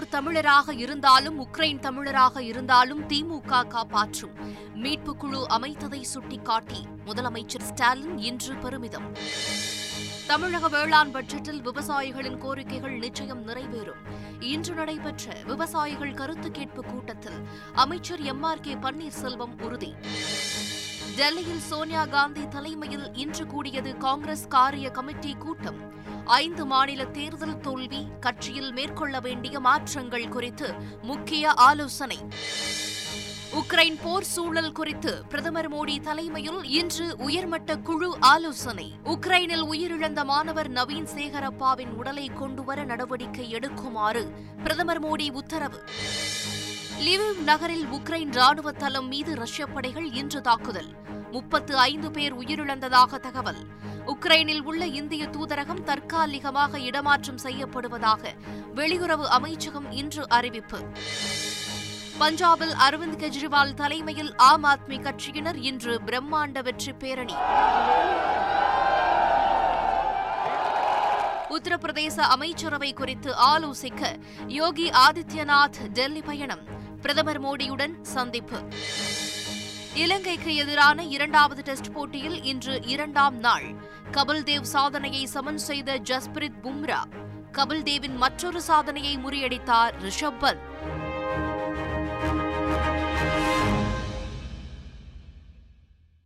உள்ளூர் தமிழராக இருந்தாலும் உக்ரைன் தமிழராக இருந்தாலும் திமுக காப்பாற்றும். மீட்புக்குழு அமைத்ததை சுட்டிக்காட்டி முதலமைச்சர் ஸ்டாலின் இன்று பெருமிதம். தமிழக வேளாண் பட்ஜெட்டில் விவசாயிகளின் கோரிக்கைகள் நிச்சயம் நிறைவேறும். இன்று நடைபெற்ற விவசாயிகள் கருத்து கேட்பு கூட்டத்தில் அமைச்சர் எம் ஆர் கே பன்னீர்செல்வம் உறுதி. டெல்லியில் சோனியா காந்தி தலைமையில் இன்று கூடியது காங்கிரஸ் காரிய கமிட்டி கூட்டம். ஐந்து மாநில தேர்தல் தோல்வி கட்சியில் மேற்கொள்ள வேண்டிய மாற்றங்கள் குறித்து முக்கிய ஆலோசனை. உக்ரைன் போர் சூழல் குறித்து பிரதமர் மோடி தலைமையில் இன்று உயர்மட்ட குழு ஆலோசனை. உக்ரைனில் உயிரிழந்த மாணவர் நவீன் சேகரப்பாவின் உடலை கொண்டுவர நடவடிக்கை எடுக்குமாறு பிரதமர் மோடி உத்தரவு. லிவிவ் நகரில் உக்ரைன் ராணுவ தளம் மீது ரஷ்ய படைகள் இன்று தாக்குதல். முப்பத்து ஐந்து பேர் உயிரிழந்ததாக தகவல். உக்ரைனில் உள்ள இந்திய தூதரகம் தற்காலிகமாக இடமாற்றம் செய்யப்படுவதாக வெளியுறவு அமைச்சகம் இன்று அறிவிப்பு. பஞ்சாபில் அரவிந்த் கெஜ்ரிவால் தலைமையில் ஆம் ஆத்மி கட்சியினர் இன்று பிரம்மாண்ட வெற்றி பேரணி. உத்தரப்பிரதேச அமைச்சரவை குறித்து ஆலோசிக்க யோகி ஆதித்யநாத் டெல்லி பயணம். பிரதமர் மோடியுடன் சந்திப்பு. இலங்கைக்கு எதிரான இரண்டாவது டெஸ்ட் போட்டியில் இன்று இரண்டாம் நாள். கபில்தேவ் சாதனையை சமன் செய்த ஜஸ்பிரித் பும்ரா கபில்தேவின் மற்றொரு சாதனையை முறியடித்தார் ரிஷப் பந்த்.